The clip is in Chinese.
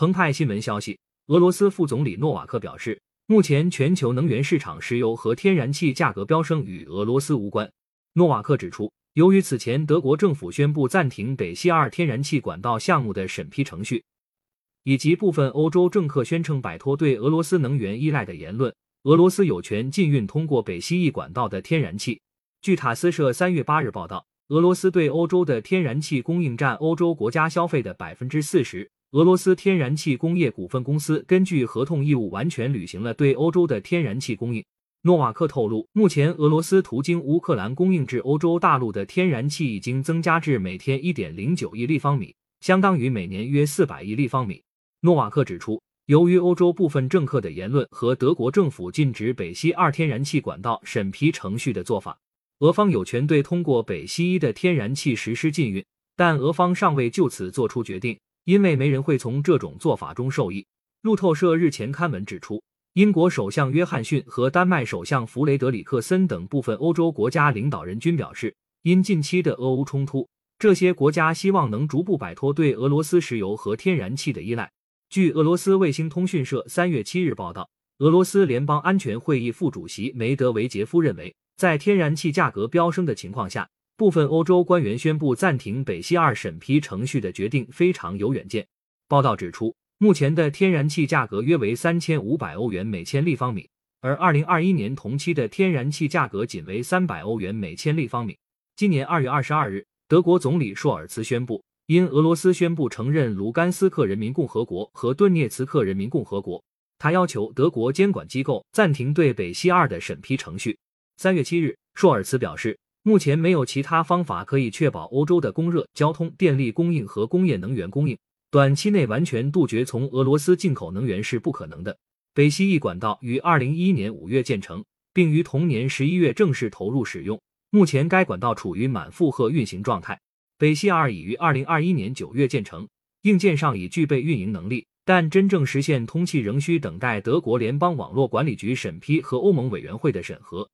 澎湃新闻消息，俄罗斯副总理诺瓦克表示，目前全球能源市场石油和天然气价格飙升与俄罗斯无关。诺瓦克指出，由于此前德国政府宣布暂停北溪二天然气管道项目的审批程序，以及部分欧洲政客宣称摆脱对俄罗斯能源依赖的言论，俄罗斯有权禁运通过北溪一管道的天然气。据塔斯社三月八日报道，俄罗斯对欧洲的天然气供应占欧洲国家消费的百分之四十。俄罗斯天然气工业股份公司根据合同义务完全履行了对欧洲的天然气供应。诺瓦克透露，目前俄罗斯途经乌克兰供应至欧洲大陆的天然气已经增加至每天一点零九亿立方米，相当于每年约四百亿立方米。诺瓦克指出，由于欧洲部分政客的言论和德国政府禁止北溪二天然气管道审批程序的做法，俄方有权对通过北溪一的天然气实施禁运，但俄方尚未就此作出决定，因为没人会从这种做法中受益。路透社日前刊文指出。英国首相约翰逊和丹麦首相弗雷德里克森等部分欧洲国家领导人均表示，因近期的俄乌冲突，这些国家希望能逐步摆脱对俄罗斯石油和天然气的依赖。据俄罗斯卫星通讯社三月七日报道，俄罗斯联邦安全会议副主席梅德韦杰夫认为，在天然气价格飙升的情况下，部分欧洲官员宣布暂停北溪二审批程序的决定非常有远见。报道指出。目前的天然气价格约为三千五百欧元每千立方米，而二零二一年同期的天然气价格仅为三百欧元每千立方米。今年二月二十二日，德国总理朔尔茨宣布，因俄罗斯宣布承认卢甘斯克人民共和国和顿涅茨克人民共和国，他要求德国监管机构暂停对北溪二的审批程序。三月七日，朔尔茨表示，目前没有其他方法可以确保欧洲的供热、交通、电力供应和工业能源供应。短期内完全杜绝从俄罗斯进口能源是不可能的。北溪一管道于二零一一年五月建成，并于同年十一月正式投入使用。目前该管道处于满负荷运行状态。北溪二已于二零二一年九月建成，硬件上已具备运营能力，但真正实现通气仍需等待德国联邦网络管理局审批和欧盟委员会的审核。